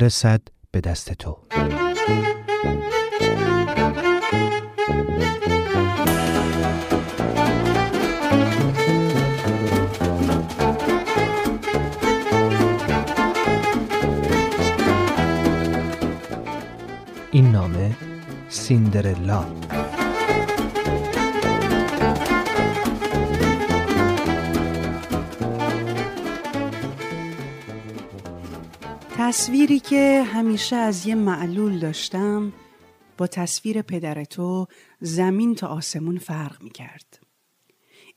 برسد به دست تو. این نامه سیندرلا. تصویری که همیشه از یه معلول داشتم با تصویر پدر تو زمین تا آسمون فرق می کرد.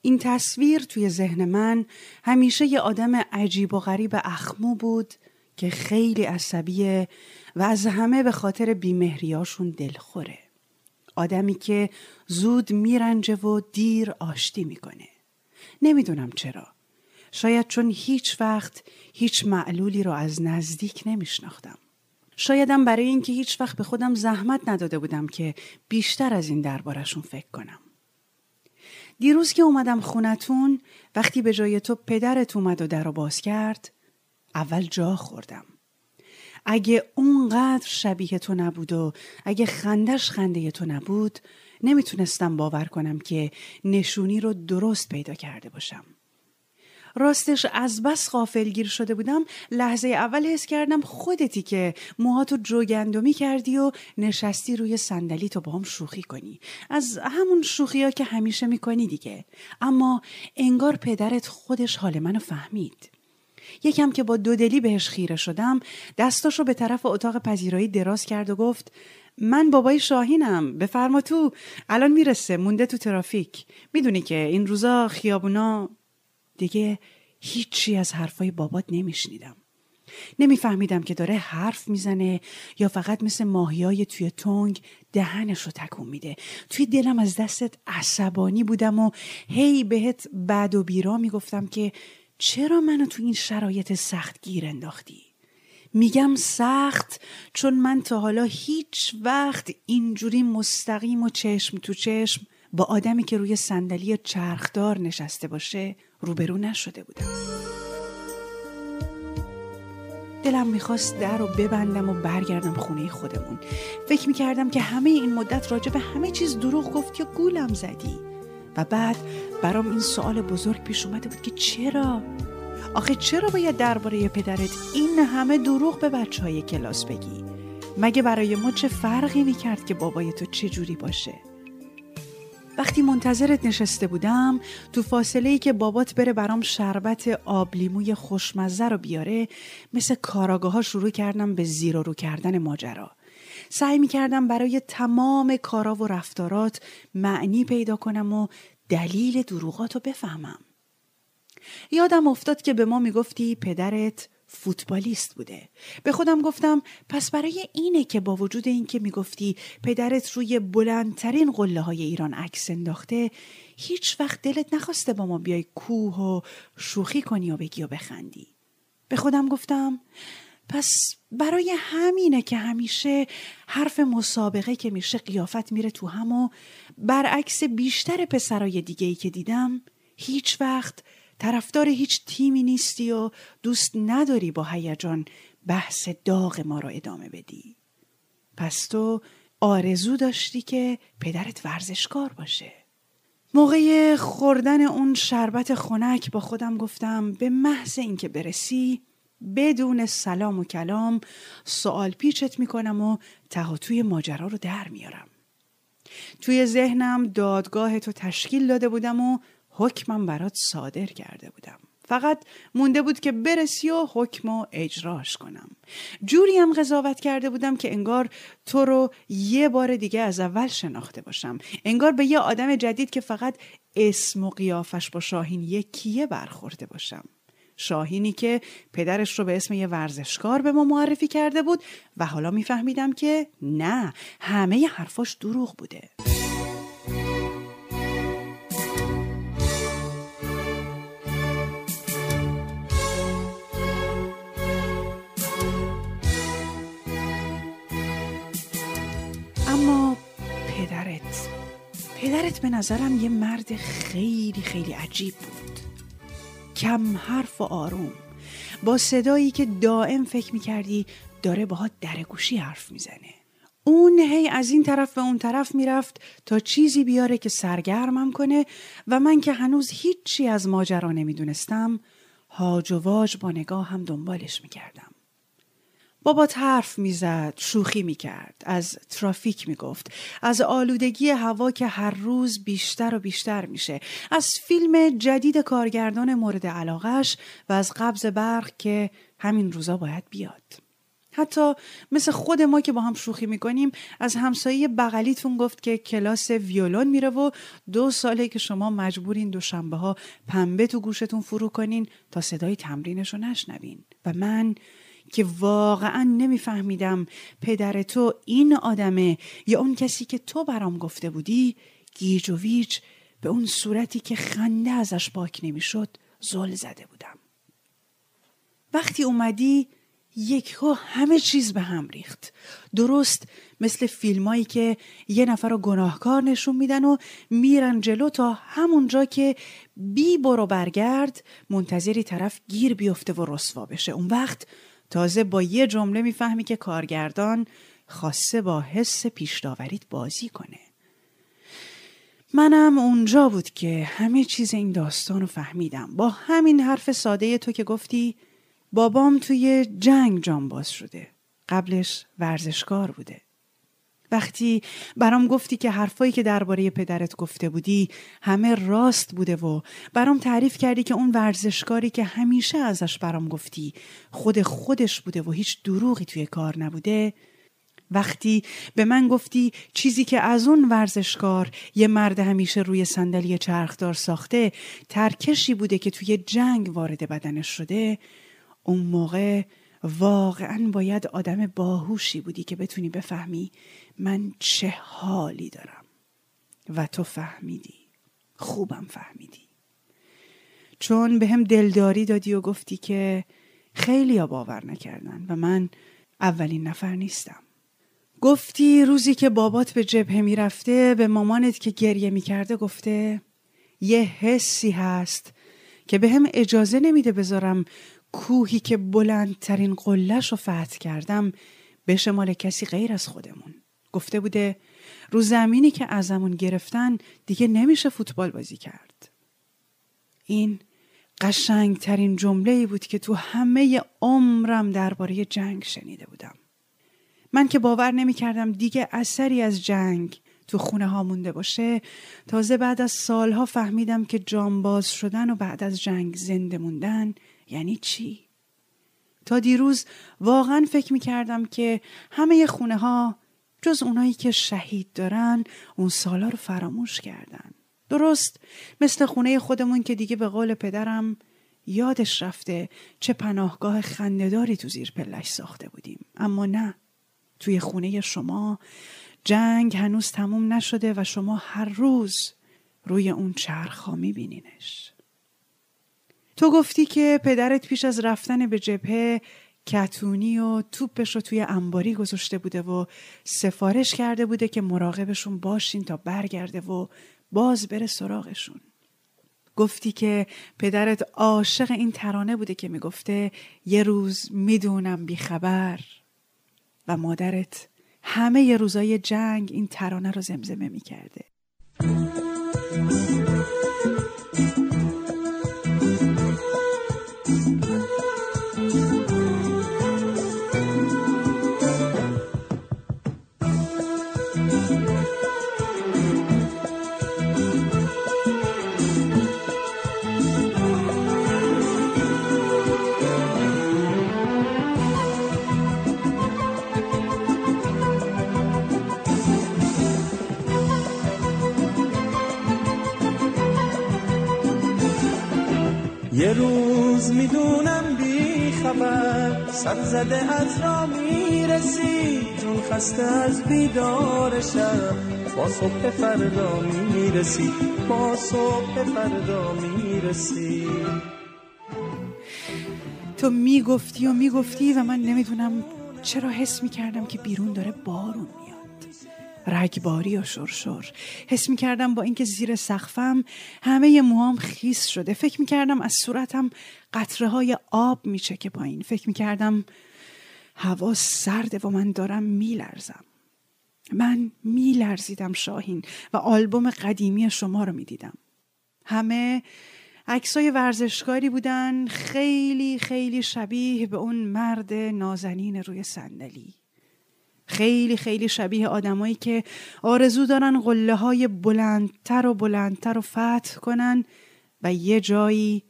این تصویر توی ذهن من همیشه یه آدم عجیب و غریب اخمو بود که خیلی عصبیه و از همه به خاطر بیمهریاشون دلخوره. آدمی که زود میرنجه و دیر آشتی می‌کنه. نمی‌دونم چرا. شاید چون هیچ وقت هیچ معلولی رو از نزدیک نمیشناختم. شایدم برای اینکه هیچ وقت به خودم زحمت نداده بودم که بیشتر از این دربارشون فکر کنم. دیروز که اومدم خونتون وقتی به جای تو پدرت اومد و در رو باز کرد اول جا خوردم. اگه اونقدر شبیه تو نبود و اگه خندش خنده تو نبود نمی‌تونستم باور کنم که نشونی رو درست پیدا کرده باشم. راستش از بس غافلگیر شده بودم لحظه اول حس کردم خودتی که موهاتو جوگندمی کردی و نشستی روی صندلی تو با هم شوخی کنی. از همون شوخی ها که همیشه می‌کنی دیگه. اما انگار پدرت خودش حال منو فهمید. یکم که با دودلی بهش خیره شدم دستاشو به طرف اتاق پذیرایی دراز کرد و گفت من بابای شاهینم بفرما تو. الان می‌رسه مونده تو ترافیک. می‌دونی که این روزا خیابونا دیگه هیچی از حرفای بابات نمیشنیدم نمیفهمیدم که داره حرف می‌زنه یا فقط مثل ماهیای توی تنگ دهنش رو تکون میده توی دلم از دستت عصبانی بودم و هی بهت بد و بیرا می‌گفتم که چرا منو تو این شرایط سخت گیر انداختی؟ میگم سخت چون من تا حالا هیچ وقت اینجوری مستقیم و چشم تو چشم با آدمی که روی صندلی چرخدار نشسته باشه روبرو نشده بودم دلم می‌خواست در رو ببندم و برگردم خونه خودمون فکر می‌کردم که همه این مدت راجع به همه چیز دروغ گفت یا گولم زدی و بعد برام این سوال بزرگ پیش اومده بود که چرا؟ آخه چرا باید درباره پدرت این همه دروغ به بچه های کلاس بگی؟ مگه برای ما چه فرقی می‌کرد که بابای تو چه جوری باشه؟ وقتی منتظرت نشسته بودم تو فاصله ای که بابات بره برام شربت آبلیموی خوشمزه رو بیاره مثل کاراگاه ها شروع کردم به زیر و رو کردن ماجرا. سعی می کردم برای تمام کارا و رفتارات معنی پیدا کنم و دلیل دروغات رو بفهمم. یادم افتاد که به ما می‌گفتی پدرت فوتبالیست بوده. به خودم گفتم پس برای اینه که با وجود اینکه می‌گفتی پدرت روی بلندترین قله های ایران عکس انداخته هیچ وقت دلت نخواسته با ما بیای کوه و شوخی کنی و بگی و بخندی. به خودم گفتم پس برای همینه که همیشه حرف مسابقه که میشه قیافت میره تو هم و برعکس بیشتر پسرای دیگه ای که دیدم هیچ وقت طرفدار هیچ تیمی نیستی و دوست نداری با هیجان بحث داغ ما رو ادامه بدی. پس تو آرزو داشتی که پدرت ورزشکار باشه. موقع خوردن اون شربت خنک با خودم گفتم به محض اینکه برسی بدون سلام و کلام سوال پیچت می‌کنم و توی ماجرا رو در میارم. توی ذهنم دادگاه تو تشکیل داده بودم و حکمم برات صادر کرده بودم. فقط مونده بود که برسی و حکم و اجراش کنم. جوری هم قضاوت کرده بودم که انگار تو رو یه بار دیگه از اول شناخته باشم. انگار به یه آدم جدید که فقط اسم و قیافش با شاهین یکیه برخورده باشم. شاهینی که پدرش رو به اسم یه ورزشکار به ما معرفی کرده بود و حالا میفهمیدم که نه همه حرفاش دروغ بوده. پدرت به نظرم یه مرد خیلی خیلی عجیب بود. کم حرف و آروم. با صدایی که دائم فکر می‌کردی داره باها درگوشی حرف می‌زنه. اون هی از این طرف به اون طرف می‌رفت تا چیزی بیاره که سرگرمم کنه و من که هنوز هیچی از ماجرا نمی‌دونستم هاج و واج با نگاه هم دنبالش می‌کردم. بابا حرف می‌زد شوخی می‌کرد از ترافیک می‌گفت. از آلودگی هوا که هر روز بیشتر و بیشتر میشه. از فیلم جدید کارگردان مورد علاقش و از قبض برق که همین روزا باید بیاد. حتی مثل خود ما که با هم شوخی می‌کنیم از همسایه بغلیتون گفت که کلاس ویولون میره و دو ساله که شما مجبورین دوشنبه ها پنبه تو گوشتون فرو کنین تا صدای تمرینش رو نشنوین. و من که واقعا نمیفهمیدم پدر تو این آدمه یا اون کسی که تو برام گفته بودی. گیج و ویج به اون صورتی که خنده ازش پاک نمی‌شد زل زده بودم. وقتی اومدی یک همه چیز به هم ریخت. درست مثل فیلمایی که یه نفر رو گناهکار نشون میدن و میرن جلو تا همونجا که بی برو برگرد منتظری طرف گیر بیفته و رسوا بشه. اون وقت تازه با یه جمله می‌فهمی که کارگردان خواسته با حس پیشداوریت بازی کنه. منم اونجا بود که همه چیز این داستان رو فهمیدم. با همین حرف ساده تو که گفتی بابام توی جنگ جانباز شده. قبلش ورزشکار بوده. وقتی برام گفتی که حرفایی که درباره پدرت گفته بودی همه راست بوده و برام تعریف کردی که اون ورزشکاری که همیشه ازش برام گفتی خود خودش بوده و هیچ دروغی توی کار نبوده وقتی به من گفتی چیزی که از اون ورزشکار یه مرد همیشه روی صندلی چرخدار ساخته ترکشی بوده که توی جنگ وارد بدنش شده اون موقع واقعا باید آدم باهوشی بودی که بتونی بفهمی من چه حالی دارم. و تو فهمیدی. خوبم فهمیدی. چون به هم دلداری دادی و گفتی که خیلی ها باور نکردن و من اولین نفر نیستم. گفتی روزی که بابات به جبهه می‌رفته به مامانت که گریه می‌کرده گفته یه حسی هست که به هم اجازه نمیده بذارم کوهی که بلندترین قلش رو فتح کردم به شمال کسی غیر از خودمون. گفته بوده رو زمینی که ازمون گرفتن دیگه نمیشه فوتبال بازی کرد. این قشنگترین جمله ای بود که تو همه عمرم درباره جنگ شنیده بودم. من که باور نمی کردم دیگه اثری از جنگ تو خونه ها مونده باشه تازه بعد از سالها فهمیدم که جانباز شدن و بعد از جنگ زنده موندن یعنی چی؟ تا دیروز واقعا فکر می کردم که همه خونه ها جز اونایی که شهید دارن اون سالا رو فراموش کردن. درست مثل خونه خودمون که دیگه به قول پدرم یادش رفته چه پناهگاه خندهداری تو زیر پلش ساخته بودیم. اما نه توی خونه شما جنگ هنوز تموم نشده و شما هر روز روی اون چرخ میبینینش. تو گفتی که پدرت پیش از رفتن به جبهه کتونی و توپش رو توی انباری گذاشته بوده و سفارش کرده بوده که مراقبشون باشین تا برگرده و باز بره سراغشون. گفتی که پدرت عاشق این ترانه بوده که می‌گفته یه روز می‌دونم بیخبر و مادرت همه ی روزای جنگ این ترانه رو زمزمه می‌کرده. یه روز می‌دونم بی خبر سر زده از را می‌رسی چون خسته از بیدار شب. با صبح فردا می‌رسی با صبح فردا می‌رسی. تو می‌گفتی و می‌گفتی و من نمی‌دونم چرا حس می‌کردم که بیرون داره بارون میاد. رگباری و شرشر. حس می کردم با اینکه زیر سقفم همه موهام خیس شده. فکر می کردم از صورتم قطره های آب می چکه پایین. فکر می کردم هوا سرده و من دارم می لرزم من می لرزیدم شاهین و آلبوم قدیمی شما رو می دیدم همه عکسای ورزشکاری بودن. خیلی خیلی شبیه به اون مرد نازنین روی صندلی. خیلی خیلی شبیه آدمایی که آرزو دارن قله های بلندتر و بلندتر و فتح کنن و یه جایی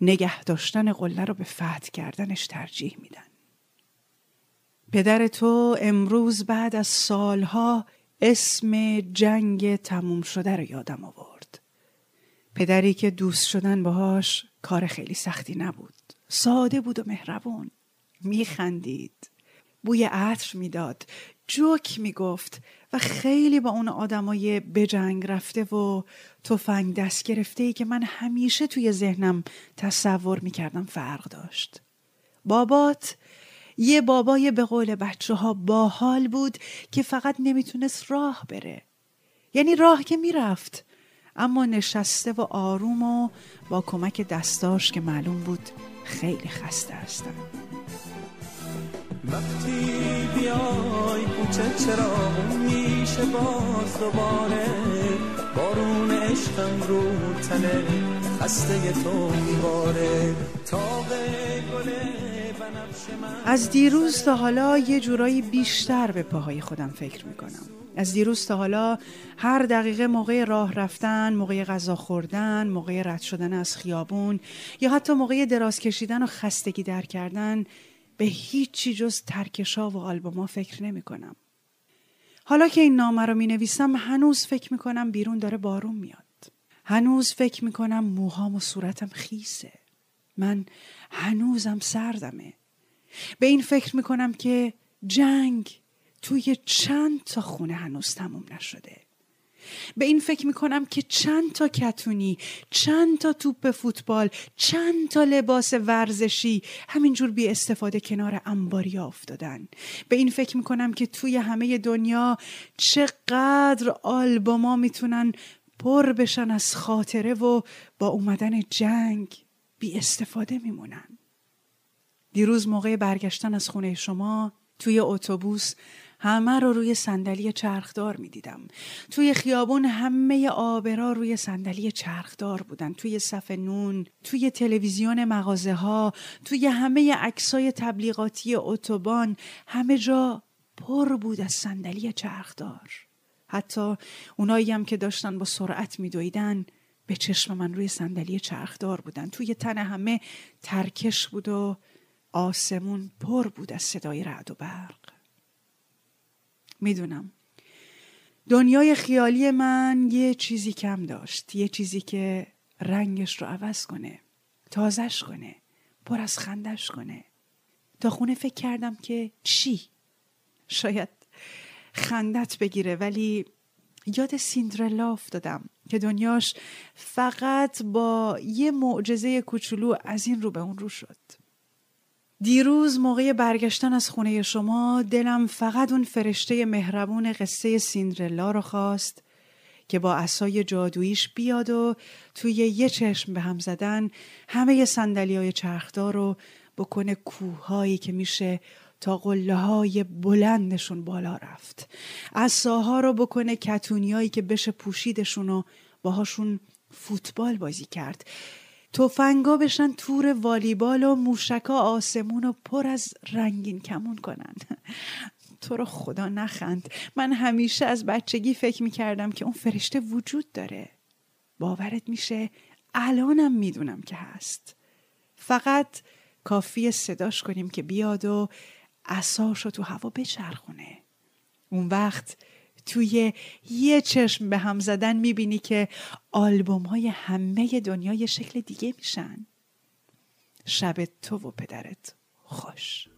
نگه داشتن قله رو به فتح کردنش ترجیح میدن. پدر تو امروز بعد از سالها اسم جنگ تموم شده رو یادم آورد. پدری که دوست شدن باهاش کار خیلی سختی نبود. ساده بود و مهربون. میخندید. بوی عطر می‌داد. جوک می‌گفت و خیلی با اون آدمای بجنگ رفته و تفنگ دست گرفته ای که من همیشه توی ذهنم تصور می‌کردم فرق داشت. بابات یه بابای به قول بچه ها باحال بود که فقط نمی‌تونست راه بره. یعنی راه که می‌رفت. اما نشسته و آروم و با کمک دستاش که معلوم بود خیلی خسته هستن. وقتی بیای کوچه چرا میشه باز دوباره. بارون عشقم رو تنه خسته تو میباره. تاق گله از دیروز تا حالا یه جورایی بیشتر به پاهای خودم فکر می‌کنم. از دیروز تا حالا هر دقیقه موقع راه رفتن، موقع غذا خوردن، موقع رد شدن از خیابون یا حتی موقع دراز کشیدن و خستگی در کردن به هیچی جز ترکشا و آلبوما فکر نمی کنم. حالا که این نامه رو می نویسم هنوز فکر می کنم بیرون داره بارون میاد. هنوز فکر می کنم موهام و صورتم خیسه. من هنوزم سردمه. به این فکر می کنم که جنگ توی چند تا خونه هنوز تموم نشده. به این فکر می‌کنم که چند تا کتونی چند تا توپ فوتبال چند تا لباس ورزشی همینجور بی استفاده کنار انباری افتادن. به این فکر می‌کنم که توی همه دنیا چقدر آلبوما می‌تونن پر بشن از خاطره و با اومدن جنگ بی استفاده میمونن. دیروز موقع برگشتن از خونه شما توی اتوبوس همه رو روی صندلی چرخدار می دیدم. توی خیابون همه آبرا روی صندلی چرخدار بودن. توی صف نون، توی تلویزیون مغازه ها، توی همه عکسای تبلیغاتی اتوبان، همه جا پر بود از صندلی چرخدار. حتی اونایی هم که داشتن با سرعت میدویدن به چشم من روی صندلی چرخدار بودن توی تن همه ترکش بود و آسمون پر بود از صدای رعد و برق می‌دونم. دنیای خیالی من یه چیزی کم داشت یه چیزی که رنگش رو عوض کنه تازش کنه پر از خندش کنه. تا خونه فکر کردم که چی؟ شاید خندت بگیره ولی یاد سیندرلا افتادم که دنیاش فقط با یه معجزه کوچولو از این رو به اون رو شد. دیروز موقع برگشتن از خونه شما دلم فقط اون فرشته مهربون قصه سیندرلا رو خواست که با اسای جادویش بیاد و توی یه چشم به هم زدن همه سندلی های چرخدار رو بکنه کوههایی که میشه تا قله های بلندشون بالا رفت. اساها رو بکنه کتونیایی که بشه پوشیدشون و باهاشون فوتبال بازی کرد. توفنگا بشن تور والیبال و موشکا آسمون رو پر از رنگین کمون کنن تو رو خدا نخند. من همیشه از بچگی فکر می‌کردم که اون فرشته وجود داره. باورت میشه؟ الانم می‌دونم که هست. فقط کافی صداش کنیم که بیاد و اساش رو تو هوا بچرخونه. اون وقت توی یه چشم به هم زدن می‌بینی که آلبوم های همه دنیا شکل دیگه میشن. شب تو و پدرت خوش.